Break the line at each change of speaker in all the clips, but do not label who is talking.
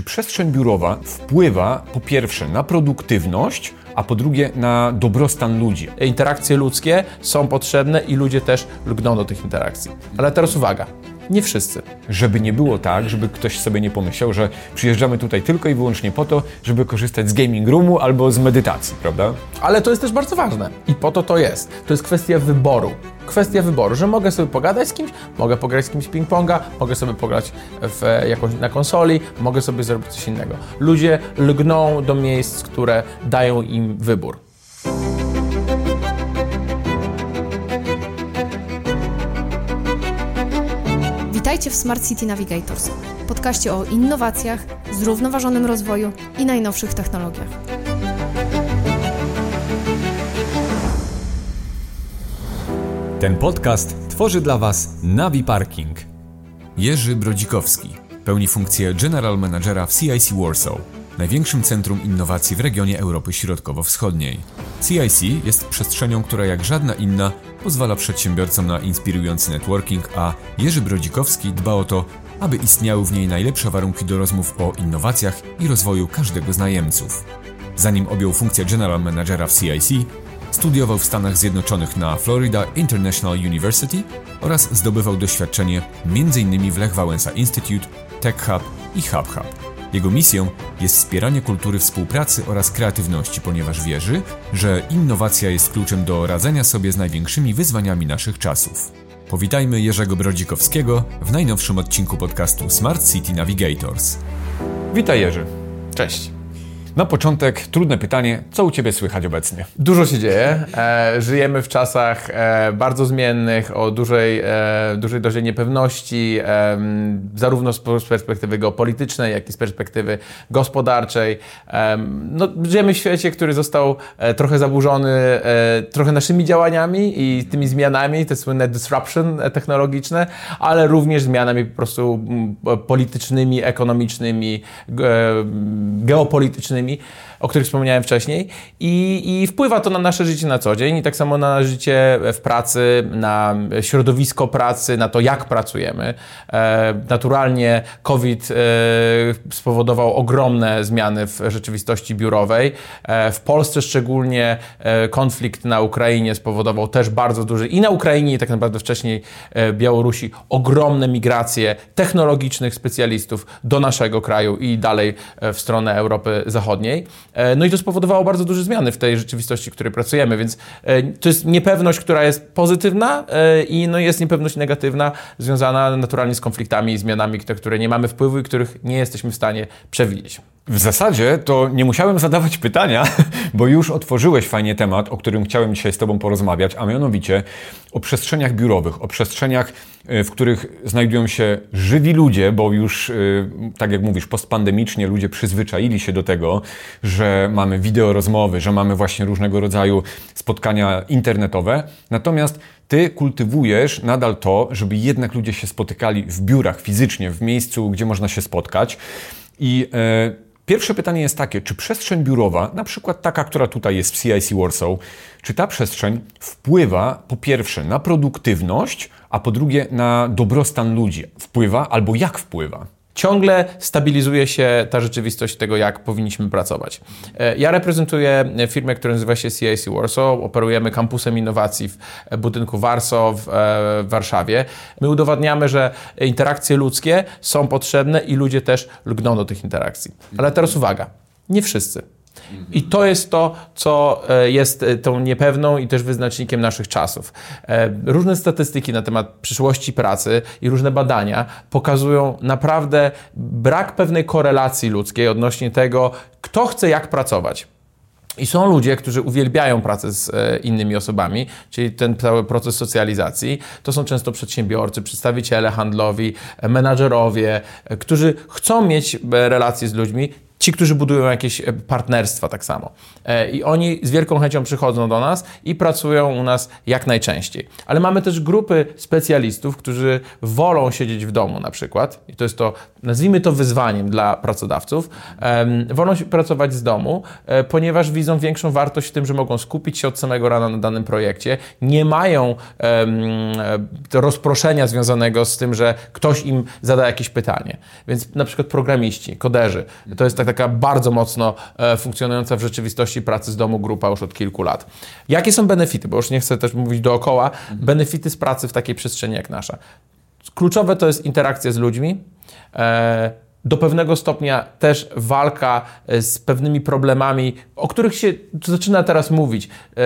czy przestrzeń biurowa wpływa po pierwsze na produktywność, a po drugie na dobrostan ludzi.
Interakcje ludzkie są potrzebne i ludzie też lgną do tych interakcji. Ale teraz uwaga, nie wszyscy.
Żeby nie było tak, żeby ktoś sobie nie pomyślał, że przyjeżdżamy tutaj tylko i wyłącznie po to, żeby korzystać z gaming roomu albo z medytacji, prawda?
Ale to jest też bardzo ważne i po to to jest. To jest kwestia wyboru. Kwestia wyboru, że mogę sobie pogadać z kimś, mogę pograć z kimś ping-ponga, mogę sobie pograć w, jakąś, na konsoli, mogę sobie zrobić coś innego. Ludzie lgną do miejsc, które dają im wybór.
Witajcie w Smart City Navigators, podcaście o innowacjach, zrównoważonym rozwoju i najnowszych technologiach.
Ten podcast tworzy dla Was Navi Parking. Jerzy Brodzikowski pełni funkcję General Managera w CIC Warsaw, największym centrum innowacji w regionie Europy Środkowo-Wschodniej. CIC jest przestrzenią, która jak żadna inna pozwala przedsiębiorcom na inspirujący networking, a Jerzy Brodzikowski dba o to, aby istniały w niej najlepsze warunki do rozmów o innowacjach i rozwoju każdego z najemców. Zanim objął funkcję General Managera w CIC, studiował w Stanach Zjednoczonych na Florida International University oraz zdobywał doświadczenie m.in. w Lech Wałęsa Institute, Tech Hub i Hub Hub. Jego misją jest wspieranie kultury współpracy oraz kreatywności, ponieważ wierzy, że innowacja jest kluczem do radzenia sobie z największymi wyzwaniami naszych czasów. Powitajmy Jerzego Brodzikowskiego w najnowszym odcinku podcastu Smart City Navigators. Witaj Jerzy.
Cześć.
Na początek trudne pytanie, co u Ciebie słychać obecnie?
Dużo się dzieje. E, żyjemy w czasach e, bardzo zmiennych, o dużej, e, dużej dozie niepewności, e, zarówno z perspektywy geopolitycznej, jak i z perspektywy gospodarczej. E, no, żyjemy w świecie, który został e, trochę zaburzony trochę naszymi działaniami i tymi zmianami, te słynne disruption technologiczne, ale również zmianami po prostu politycznymi, ekonomicznymi, geopolitycznymi innymi o których wspomniałem wcześniej, i, i wpływa to na nasze życie na co dzień, i tak samo na życie w pracy, na środowisko pracy, na to, jak pracujemy. E, naturalnie COVID e, spowodował ogromne zmiany w rzeczywistości biurowej. E, w Polsce szczególnie konflikt na Ukrainie spowodował też bardzo duży, i na Ukrainie, i tak naprawdę wcześniej Białorusi, ogromne migracje technologicznych specjalistów do naszego kraju i dalej w stronę Europy Zachodniej. E, no i to spowodowało bardzo duże zmiany w tej rzeczywistości, w której pracujemy, więc e, to jest niepewność, która jest pozytywna e, i no jest niepewność negatywna, związana naturalnie z konfliktami i zmianami, które nie mamy wpływu i których nie jesteśmy w stanie przewidzieć.
W zasadzie to nie musiałem zadawać pytania, bo już otworzyłeś fajnie temat, o którym chciałem dzisiaj z Tobą porozmawiać, a mianowicie o przestrzeniach biurowych, o przestrzeniach, w których znajdują się żywi ludzie, bo już, tak jak mówisz, postpandemicznie ludzie przyzwyczaili się do tego, że mamy wideo rozmowy, że mamy właśnie różnego rodzaju spotkania internetowe. Natomiast ty kultywujesz nadal to, żeby jednak ludzie się spotykali w biurach fizycznie, w miejscu, gdzie można się spotkać. I e, Pierwsze pytanie jest takie, czy przestrzeń biurowa, na przykład taka, która tutaj jest w CIC Warsaw, czy ta przestrzeń wpływa po pierwsze na produktywność, a po drugie na dobrostan ludzi? Wpływa albo jak wpływa?
Ciągle stabilizuje się ta rzeczywistość tego, jak powinniśmy pracować. E, ja reprezentuję firmę, która nazywa się CIC Warsaw. Operujemy kampusem innowacji w budynku Warsaw w e, Warszawie. My udowadniamy, że interakcje ludzkie są potrzebne i ludzie też lgną do tych interakcji. Ale teraz uwaga, nie wszyscy. I to jest to, co e, jest e, tą niepewną i też wyznacznikiem naszych czasów. E, różne statystyki na temat przyszłości pracy i różne badania pokazują naprawdę brak pewnej korelacji ludzkiej odnośnie tego, kto chce jak pracować. I są ludzie, którzy uwielbiają pracę z innymi osobami, czyli ten cały proces socjalizacji. To są często przedsiębiorcy, przedstawiciele handlowi, menadżerowie, którzy chcą mieć relacje z ludźmi ci, którzy budują jakieś e, partnerstwa tak samo. E, I oni z wielką chęcią przychodzą do nas i pracują u nas jak najczęściej. Ale mamy też grupy specjalistów, którzy wolą siedzieć w domu na przykład, i to jest to, nazwijmy to wyzwaniem dla pracodawców, wolą pracować z domu, e, ponieważ widzą większą wartość w tym, że mogą skupić się od samego rana na danym projekcie, nie mają rozproszenia związanego z tym, że ktoś im zada jakieś pytanie. Więc na przykład programiści, koderzy, to jest tak taka bardzo mocno e, funkcjonująca w rzeczywistości pracy z domu grupa już od kilku lat. Jakie są benefity? Bo już nie chcę też mówić dookoła. Mhm. Benefity z pracy w takiej przestrzeni jak nasza. Kluczowe to jest interakcja z ludźmi. Do pewnego stopnia też walka e, z pewnymi problemami, o których się zaczyna teraz mówić, e,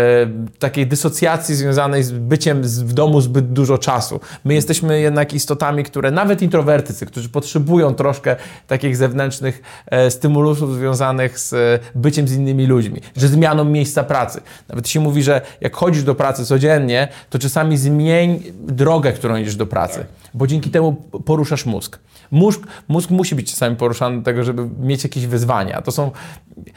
takiej dysocjacji związanej z byciem w domu zbyt dużo czasu. My jesteśmy jednak istotami, które nawet introwertycy, którzy potrzebują troszkę takich zewnętrznych e, stymulusów związanych z e, byciem z innymi ludźmi, że zmianą miejsca pracy. Nawet się mówi, że jak chodzisz do pracy codziennie, to czasami zmień drogę, którą idziesz do pracy, bo dzięki temu poruszasz mózg. Mózg, mózg musi być czasami poruszany do tego, żeby mieć jakieś wyzwania. To są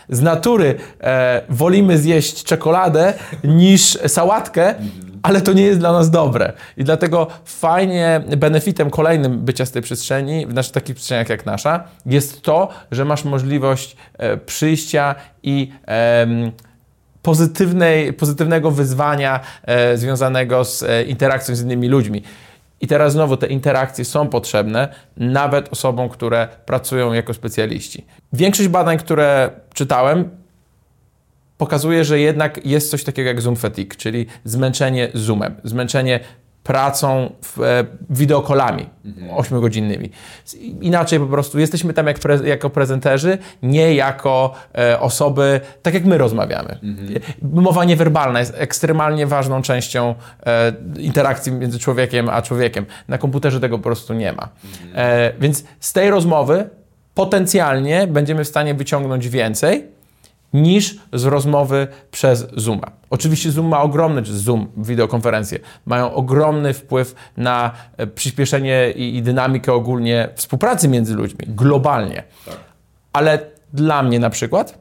z natury e, wolimy zjeść czekoladę niż sałatkę, ale to nie jest dla nas dobre. I dlatego fajnie, benefitem kolejnym bycia z tej przestrzeni, w naszych takich przestrzeniach jak nasza, jest to, że masz możliwość e, przyjścia i e, pozytywnej, pozytywnego wyzwania e, związanego z e, interakcją z innymi ludźmi. I teraz znowu te interakcje są potrzebne nawet osobom, które pracują jako specjaliści. Większość badań, które czytałem, pokazuje, że jednak jest coś takiego jak zoom fatigue, czyli zmęczenie zoomem, zmęczenie pracą w, e, wideokolami mhm. godzinnymi. Inaczej po prostu jesteśmy tam jak pre, jako prezenterzy, nie jako e, osoby, tak jak my rozmawiamy. Mhm. Mowa niewerbalna jest ekstremalnie ważną częścią e, interakcji między człowiekiem a człowiekiem. Na komputerze tego po prostu nie ma. Mhm. E, więc z tej rozmowy potencjalnie będziemy w stanie wyciągnąć więcej, niż z rozmowy przez Zooma. Oczywiście Zoom ma ogromny, czy Zoom, wideokonferencje, mają ogromny wpływ na e, przyspieszenie i, i dynamikę ogólnie współpracy między ludźmi, globalnie. Tak. Ale dla mnie na przykład,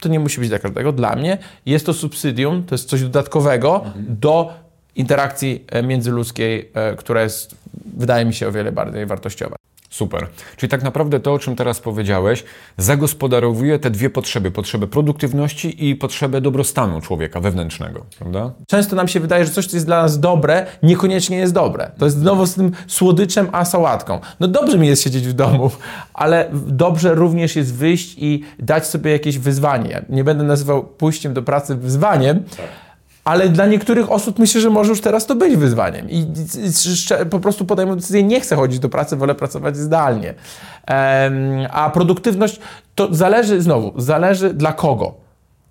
to nie musi być dla każdego, dla mnie jest to subsydium, to jest coś dodatkowego mhm. do interakcji e, międzyludzkiej, e, która jest, wydaje mi się, o wiele bardziej wartościowa.
Super. Czyli tak naprawdę to, o czym teraz powiedziałeś, zagospodarowuje te dwie potrzeby: potrzebę produktywności i potrzebę dobrostanu człowieka wewnętrznego, prawda?
Często nam się wydaje, że coś, co jest dla nas dobre, niekoniecznie jest dobre. To jest znowu z tym słodyczem, a sałatką. No dobrze mi jest siedzieć w domu, ale dobrze również jest wyjść i dać sobie jakieś wyzwanie. Nie będę nazywał pójściem do pracy wyzwaniem. Tak ale dla niektórych osób myślę, że może już teraz to być wyzwaniem. I, po prostu podejmą decyzję, nie chcę chodzić do pracy, wolę pracować zdalnie. a produktywność to zależy, znowu, zależy dla kogo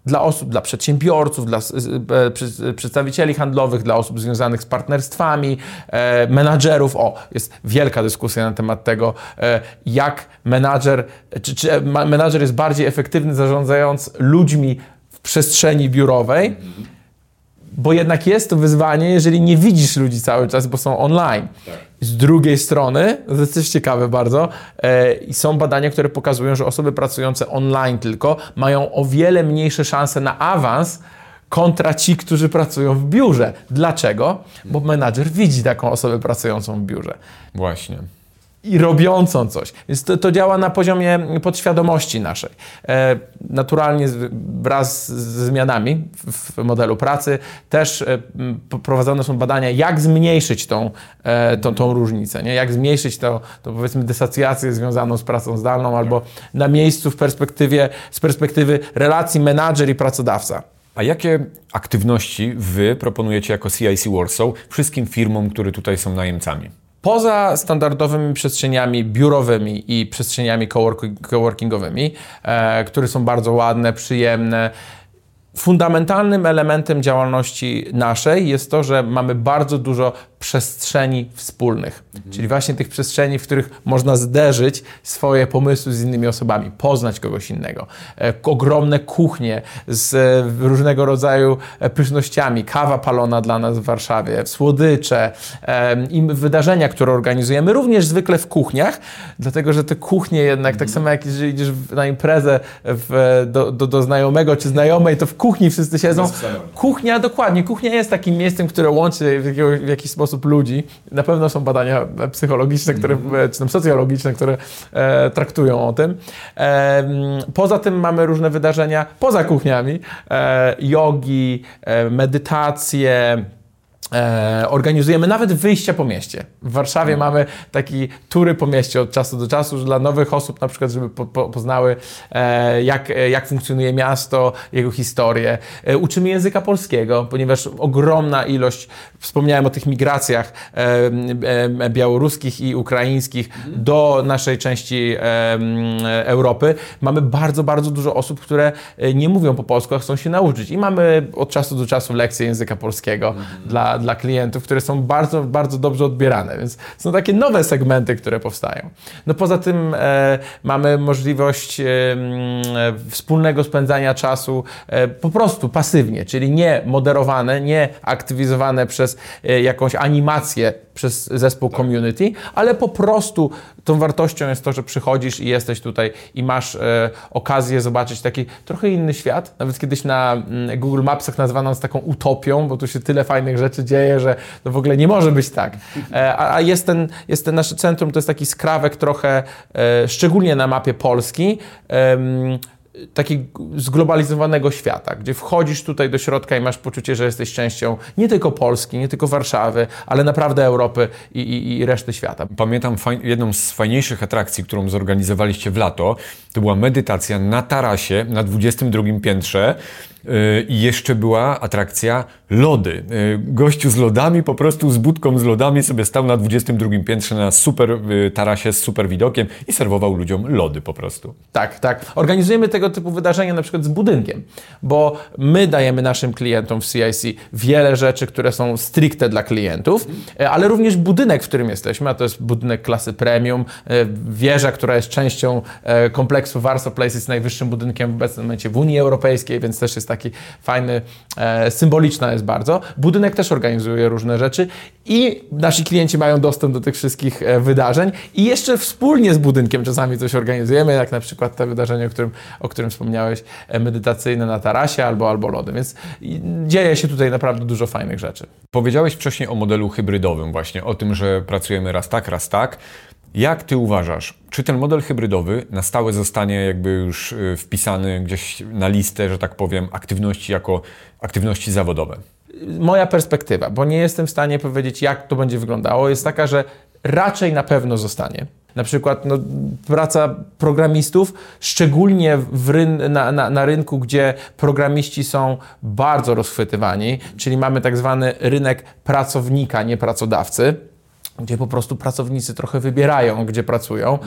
dla osób, dla przedsiębiorców, dla e, przedstawicieli handlowych, dla osób związanych z partnerstwami, e, menadżerów. O, jest wielka dyskusja na temat tego, e, jak menadżer, czy, czy menadżer jest bardziej efektywny zarządzając ludźmi w przestrzeni biurowej. Mhm bo jednak jest to wyzwanie, jeżeli nie widzisz ludzi cały czas, bo są online. Tak. Z drugiej strony, to jest też ciekawe bardzo, e, są badania, które pokazują, że osoby pracujące online tylko mają o wiele mniejsze szanse na awans kontra ci, którzy pracują w biurze. Dlaczego? Bo menadżer widzi taką osobę pracującą w biurze.
Właśnie
i robiącą coś. Więc to, to działa na poziomie podświadomości naszej. E, naturalnie wraz ze zmianami w, modelu pracy też e, prowadzone są badania, jak zmniejszyć tą, e, tą, tą różnicę, nie? jak zmniejszyć to, to powiedzmy dysocjację związaną z pracą zdalną albo na miejscu w perspektywie, z perspektywy relacji menadżer i pracodawca.
A jakie aktywności Wy proponujecie jako CIC Warsaw wszystkim firmom, które tutaj są najemcami?
Poza standardowymi przestrzeniami biurowymi i przestrzeniami coworkingowymi, e, które są bardzo ładne, przyjemne, fundamentalnym elementem działalności naszej jest to, że mamy bardzo dużo przestrzeni wspólnych, czyli właśnie tych przestrzeni, w których można zderzyć swoje pomysły z innymi osobami, poznać kogoś innego. E, ogromne kuchnie z e, różnego rodzaju e, pysznościami, kawa palona dla nas w Warszawie, słodycze i wydarzenia, które organizujemy, również zwykle w kuchniach, dlatego że te kuchnie jednak, tak samo jak jeżeli idziesz na imprezę w, do, do, do znajomego czy znajomej, to w kuchni wszyscy siedzą. Kuchnia, dokładnie, kuchnia jest takim miejscem, które łączy w, jakiego, w jakiś sposób ludzi. Na pewno są badania psychologiczne, które, e, czy tam socjologiczne, które e, traktują o tym. E, poza tym mamy różne wydarzenia poza kuchniami, e, jogi, e, medytacje, E, organizujemy nawet wyjścia po mieście. W Warszawie mamy taki tury po mieście od czasu do czasu, że dla nowych osób na przykład, żeby po, po, poznały e, jak, e, jak funkcjonuje miasto, jego historię. E, uczymy języka polskiego, ponieważ ogromna ilość, wspomniałem o tych migracjach e, e, białoruskich i ukraińskich do naszej części Europy. Mamy bardzo, bardzo dużo osób, które nie mówią po polsku, a chcą się nauczyć. I mamy od czasu do czasu lekcje języka polskiego dla, dla klientów, które są bardzo, bardzo dobrze odbierane. Więc są takie nowe segmenty, które powstają. No poza tym e, mamy możliwość e, wspólnego spędzania czasu e, po prostu pasywnie, czyli nie moderowane, nie aktywizowane przez e, jakąś animację przez zespół community, ale po prostu tą wartością jest to, że przychodzisz i jesteś tutaj i masz e, okazję zobaczyć taki trochę inny świat. Nawet kiedyś na mm, Google Mapsach nazwano nas taką utopią, bo tu się tyle fajnych rzeczy dzieje, że to w ogóle nie może być tak. E, a a jest, ten, jest ten nasze centrum, to jest taki skrawek trochę, e, szczególnie na mapie Polski, takiego zglobalizowanego świata, gdzie wchodzisz tutaj do środka i masz poczucie, że jesteś częścią nie tylko Polski, nie tylko Warszawy, ale naprawdę Europy i, i, i reszty świata.
Pamiętam jedną z fajniejszych atrakcji, którą zorganizowaliście w lato. To była medytacja na tarasie na 22 piętrze. Yy, I jeszcze była atrakcja lody. Yy, Gościu z lodami, po prostu z budką z lodami sobie stał na 22 piętrze na super yy, tarasie z super widokiem i serwował ludziom lody po prostu.
Tak, tak. Organizujemy tego typu wydarzenia na przykład z budynkiem, bo my dajemy naszym klientom w CIC wiele rzeczy, które są stricte dla klientów, ale również budynek, w którym jesteśmy, a to jest budynek klasy premium, wieża, która jest częścią e, kompleksu Warsaw Place, jest najwyższym budynkiem w obecnym momencie w Unii Europejskiej, więc też jest taki fajny, e, symboliczna jest bardzo. Budynek też organizuje różne rzeczy i nasi klienci mają dostęp do tych wszystkich e, wydarzeń i jeszcze wspólnie z budynkiem czasami coś organizujemy, jak na przykład te wydarzenie, o którym, o którym wspomniałeś, e, medytacyjne na tarasie albo, albo lody, więc dzieje się tutaj naprawdę dużo fajnych rzeczy.
Powiedziałeś wcześniej o modelu hybrydowym, właśnie o tym, że pracujemy raz tak, raz tak. Jak ty uważasz, czy ten model hybrydowy na stałe zostanie jakby już y, wpisany gdzieś na listę, że tak powiem, aktywności jako aktywności zawodowe?
moja perspektywa, bo nie jestem w stanie powiedzieć, jak to będzie wyglądało, jest taka, że raczej na pewno zostanie. Na przykład no, praca programistów, szczególnie ryn na, na, na rynku, gdzie programiści są bardzo rozchwytywani, czyli mamy tak zwany rynek pracownika, nie pracodawcy, gdzie po prostu pracownicy trochę wybierają, gdzie pracują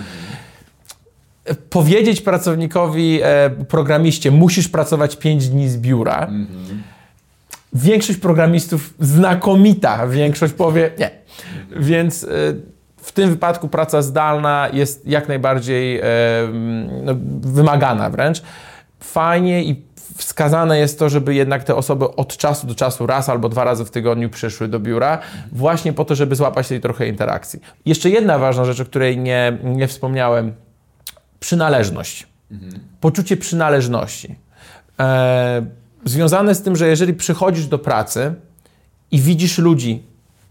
powiedzieć pracownikowi, e, programiście, musisz pracować 5 dni z biura. Większość programistów, znakomita większość powie nie. Więc e, w tym wypadku praca zdalna jest jak najbardziej e, no, wymagana wręcz. Fajnie i wskazane jest to, żeby jednak te osoby od czasu do czasu, raz albo dwa razy w tygodniu przyszły do biura, właśnie po to, żeby złapać tej trochę interakcji. Jeszcze jedna ważna rzecz, o której nie, nie wspomniałem, przynależność. Poczucie przynależności. E, związane z tym, że jeżeli przychodzisz do pracy i widzisz ludzi,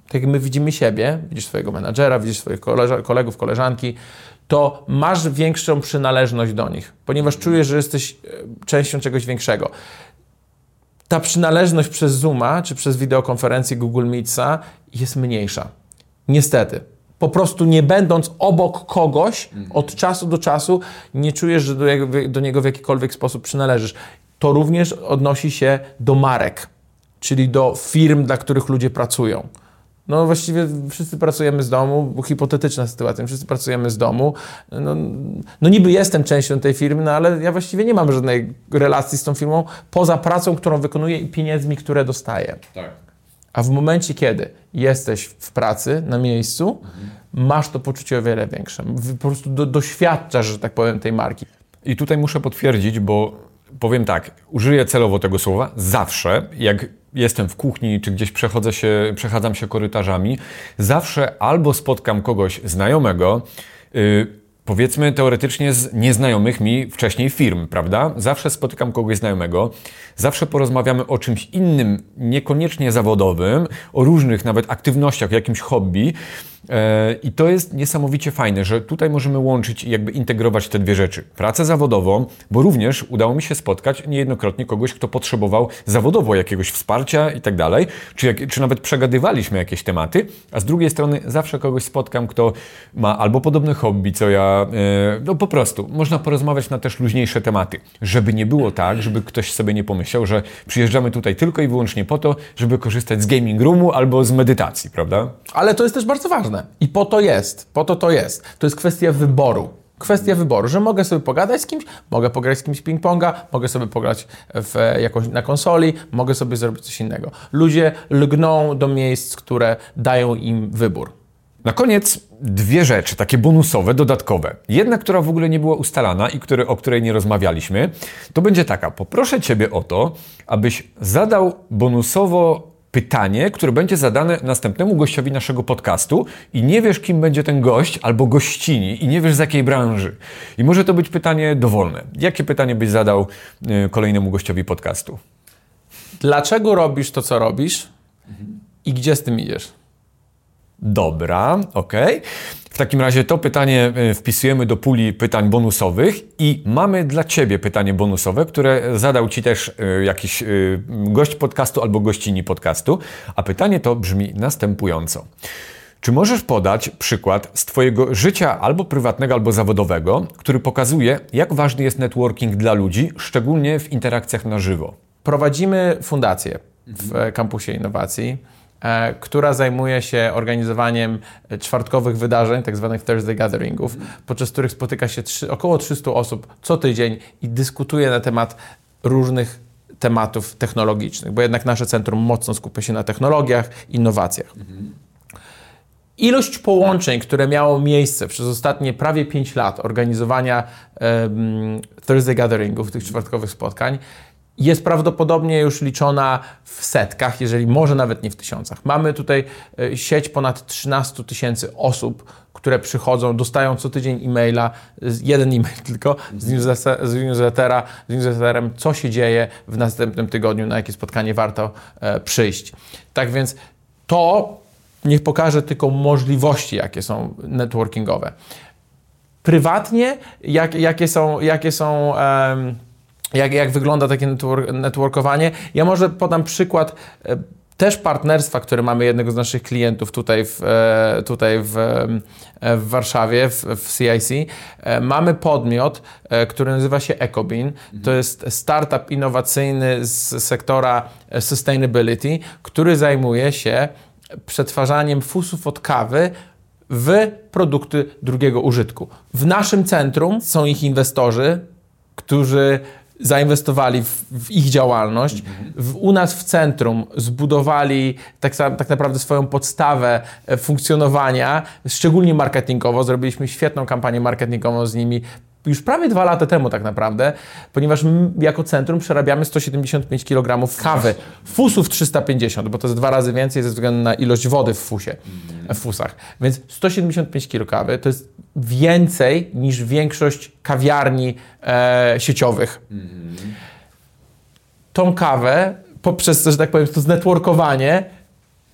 tak jak my widzimy siebie, widzisz swojego menadżera, widzisz swoich kolegów, koleżanki, to masz większą przynależność do nich, ponieważ czujesz, że jesteś e, częścią czegoś większego. Ta przynależność przez Zooma czy przez wideokonferencję Google Meetsa jest mniejsza. Niestety. Po prostu nie będąc obok kogoś od czasu do czasu, nie czujesz, że do, do niego w jakikolwiek sposób przynależysz. To również odnosi się do marek, czyli do firm, dla których ludzie pracują. No właściwie wszyscy pracujemy z domu, bo hipotetyczna sytuacja, wszyscy pracujemy z domu. No, no niby jestem częścią tej firmy, no ale ja właściwie nie mam żadnej relacji z tą firmą poza pracą, którą wykonuję i pieniędzmi, które dostaję.
Tak.
A w momencie, kiedy jesteś w pracy, na miejscu, masz to poczucie o wiele większe. Po prostu do, doświadczasz, że tak powiem, tej marki.
I tutaj muszę potwierdzić, bo powiem tak, użyję celowo tego słowa, zawsze, jak jestem w kuchni, czy gdzieś przechodzę się, przechadzam się korytarzami, zawsze albo spotkam kogoś znajomego, yy, powiedzmy teoretycznie z nieznajomych mi wcześniej firm, prawda? Zawsze spotykam kogoś znajomego, zawsze porozmawiamy o czymś innym, niekoniecznie zawodowym, o różnych nawet aktywnościach, jakimś hobby. E, I to jest niesamowicie fajne, że tutaj możemy łączyć i jakby integrować te dwie rzeczy. Pracę zawodową, bo również udało mi się spotkać niejednokrotnie kogoś, kto potrzebował zawodowo jakiegoś wsparcia i tak dalej, czy, nawet przegadywaliśmy jakieś tematy, a z drugiej strony zawsze kogoś spotkam, kto ma albo podobne hobby, co ja, e, no po prostu, można porozmawiać na też luźniejsze tematy, żeby nie było tak, żeby ktoś sobie nie pomyślał, że przyjeżdżamy tutaj tylko i wyłącznie po to, żeby korzystać z gaming roomu albo z medytacji, prawda?
Ale to jest też bardzo ważne ważne. I po to jest, po to to jest. To jest kwestia wyboru. Kwestia wyboru, że mogę sobie pogadać z kimś, mogę pograć z kimś ping-ponga, mogę sobie pograć w, jakąś, na konsoli, mogę sobie zrobić coś innego. Ludzie lgną do miejsc, które dają im wybór.
Na koniec dwie rzeczy, takie bonusowe, dodatkowe. Jedna, która w ogóle nie była ustalana i który, o której nie rozmawialiśmy, to będzie taka. Poproszę Ciebie o to, abyś zadał bonusowo pytanie, które będzie zadane następnemu gościowi naszego podcastu i nie wiesz, kim będzie ten gość albo gościni i nie wiesz, z jakiej branży. I może to być pytanie dowolne. Jakie pytanie byś zadał y, kolejnemu gościowi podcastu?
Dlaczego robisz to, co robisz i gdzie z tym idziesz?
Dobra, ok. W takim razie to pytanie e, wpisujemy do puli pytań bonusowych i mamy dla Ciebie pytanie bonusowe, które zadał Ci też e, jakiś e, gość podcastu albo gościni podcastu. A pytanie to brzmi następująco. Czy możesz podać przykład z Twojego życia albo prywatnego, albo zawodowego, który pokazuje, jak ważny jest networking dla ludzi, szczególnie w interakcjach na żywo?
Prowadzimy fundację w kampusie innowacji która zajmuje się organizowaniem czwartkowych wydarzeń, tak zwanych Thursday Gatheringów, podczas których spotyka się trzy, około 300 osób co tydzień i dyskutuje na temat różnych tematów technologicznych, bo jednak nasze centrum mocno skupia się na technologiach, innowacjach. Ilość połączeń, które miało miejsce przez ostatnie prawie 5 lat organizowania um, Thursday Gatheringów, tych czwartkowych spotkań, jest prawdopodobnie już liczona w setkach, jeżeli może nawet nie w tysiącach. Mamy tutaj e, sieć ponad 13 tysięcy osób, które przychodzą, dostają co tydzień e-maila, jeden e-mail tylko z, newslettera, z newsletterem, co się dzieje w następnym tygodniu, na jakie spotkanie warto e, przyjść. Tak więc to niech pokaże tylko możliwości, jakie są networkingowe. Prywatnie, jak, jakie są, jakie są jak, jak wygląda takie network, networkowanie. Ja może podam przykład e, też partnerstwa, które mamy jednego z naszych klientów tutaj w, e, tutaj w, e, w Warszawie, w, w CIC. Mamy podmiot, który nazywa się Ecobin. To jest startup innowacyjny z sektora sustainability, który zajmuje się przetwarzaniem fusów od kawy w produkty drugiego użytku. W naszym centrum są ich inwestorzy, którzy zainwestowali w, w ich działalność, w, u nas w centrum zbudowali tak, tak naprawdę swoją podstawę e, funkcjonowania, szczególnie marketingowo. Zrobiliśmy świetną kampanię marketingową z nimi już prawie dwa lata temu tak naprawdę, ponieważ my jako centrum przerabiamy 175 kg kawy, fusów 350, bo to jest dwa razy więcej ze względu na ilość wody w fusie, w fusach. Więc 175 kg kawy to jest więcej niż większość kawiarni e, sieciowych. Tą kawę poprzez, że tak powiem, to znetworkowanie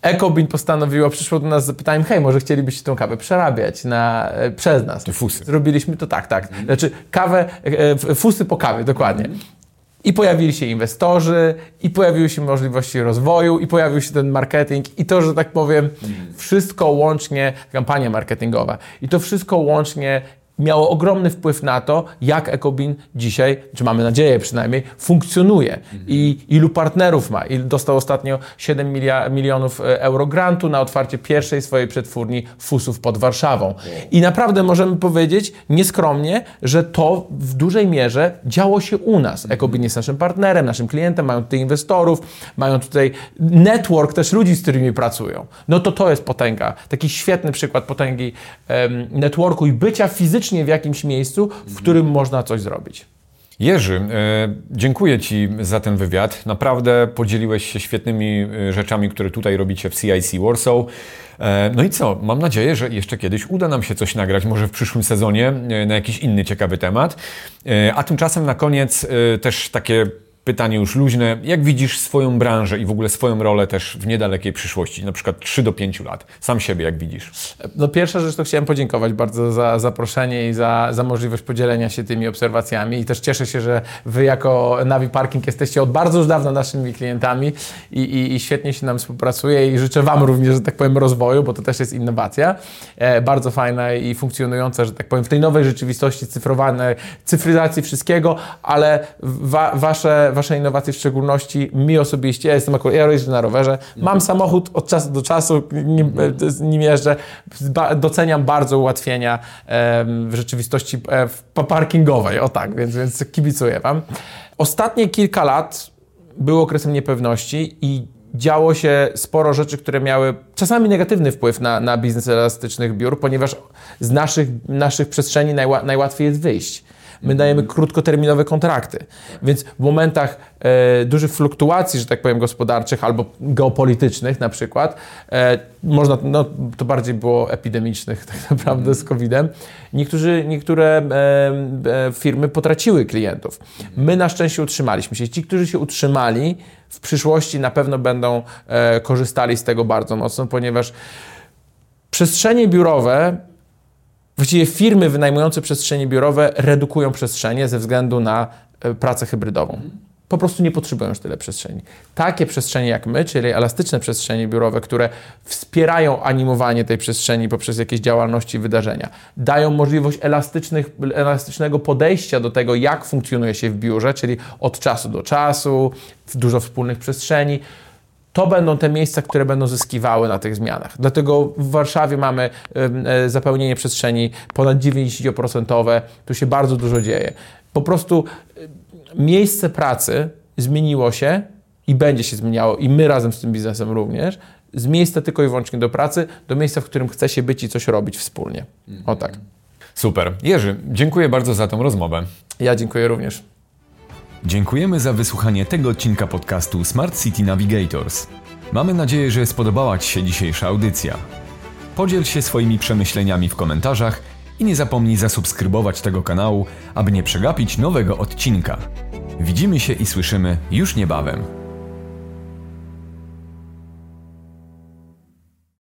Ecobin postanowiła, przyszło do nas z zapytaniem, hej, może chcielibyście tą kawę przerabiać na, e, przez nas.
Te fusy.
Zrobiliśmy to tak, tak. Znaczy kawę, e, fusy po kawie, dokładnie. I pojawili się inwestorzy, i pojawiły się możliwości rozwoju, i pojawił się ten marketing, i to, że tak powiem, wszystko łącznie, kampania marketingowa, i to wszystko łącznie miało ogromny wpływ na to, jak Ecobin dzisiaj, czy mamy nadzieję przynajmniej, funkcjonuje i ilu partnerów ma. I dostał ostatnio 7 milionów e, euro grantu na otwarcie pierwszej swojej przetwórni fusów pod Warszawą. I naprawdę możemy powiedzieć nieskromnie, że to w dużej mierze działo się u nas. Ecobin jest naszym partnerem, naszym klientem, mają tutaj inwestorów, mają tutaj network też ludzi, z którymi pracują. No to to jest potęga. Taki świetny przykład potęgi um, networku i bycia fizycznie w jakimś miejscu, w którym można coś zrobić.
Jerzy, e, dziękuję Ci za ten wywiad. Naprawdę podzieliłeś się świetnymi e, rzeczami, które tutaj robicie w CIC Warsaw. E, no i co? Mam nadzieję, że jeszcze kiedyś uda nam się coś nagrać, może w przyszłym sezonie, na jakiś inny ciekawy temat. A tymczasem na koniec też takie pytanie już luźne. Jak widzisz swoją branżę i w ogóle swoją rolę też w niedalekiej przyszłości, na przykład 3 do 5 lat? Sam siebie jak widzisz?
No pierwsza rzecz to chciałem podziękować bardzo za zaproszenie i za, za możliwość podzielenia się tymi obserwacjami i też cieszę się, że Wy jako Navi Parking jesteście od bardzo już dawna naszymi klientami i, i, i świetnie się nam współpracuje i życzę Wam również, że tak powiem, rozwoju, bo to też jest innowacja. E, bardzo fajna i funkcjonująca, że tak powiem, w tej nowej rzeczywistości cyfrowanej, cyfryzacji wszystkiego, ale wa, Wasze Wasze innowacje w szczególności, mi osobiście, ja jestem akurat, ja jeżdżę na rowerze, mam samochód od czasu do czasu, nim, mhm. nim jeżdżę, doceniam bardzo ułatwienia w rzeczywistości e, parkingowej, o tak, więc, więc kibicuję Wam. Ostatnie kilka lat było okresem niepewności i działo się sporo rzeczy, które miały czasami negatywny wpływ na, na biznes elastycznych biur, ponieważ z naszych, naszych przestrzeni najła, najłatwiej jest wyjść. My dajemy krótkoterminowe kontrakty. Więc w momentach e, dużych fluktuacji, że tak powiem, gospodarczych albo geopolitycznych na przykład, e, można, no, to bardziej było epidemicznych tak naprawdę z COVID-em, niektórzy, niektóre e, e, firmy potraciły klientów. My na szczęście utrzymaliśmy się. Ci, którzy się utrzymali, w przyszłości na pewno będą e, korzystali z tego bardzo mocno, ponieważ przestrzenie biurowe Właściwie firmy wynajmujące przestrzenie biurowe redukują przestrzenie ze względu na e, pracę hybrydową. Po prostu nie potrzebują już tyle przestrzeni. Takie przestrzenie jak my, czyli elastyczne przestrzenie biurowe, które wspierają animowanie tej przestrzeni poprzez jakieś działalności, wydarzenia, dają możliwość elastycznego podejścia do tego, jak funkcjonuje się w biurze, czyli od czasu do czasu, dużo wspólnych przestrzeni to będą te miejsca, które będą zyskiwały na tych zmianach. Dlatego w Warszawie mamy e, zapełnienie przestrzeni ponad 90%. Tu się bardzo dużo dzieje. Po prostu miejsce pracy zmieniło się i będzie się zmieniało, i my razem z tym biznesem również, z miejsca tylko i wyłącznie do pracy, do miejsca, w którym chce się być i coś robić wspólnie. O tak.
Super. Jerzy, dziękuję bardzo za tą rozmowę.
Ja dziękuję również.
Dziękujemy za wysłuchanie tego odcinka podcastu Smart City Navigators. Mamy nadzieję, że spodobała Ci się dzisiejsza audycja. Podziel się swoimi przemyśleniami w komentarzach i nie zapomnij zasubskrybować tego kanału, aby nie przegapić nowego odcinka. Widzimy się i słyszymy już niebawem.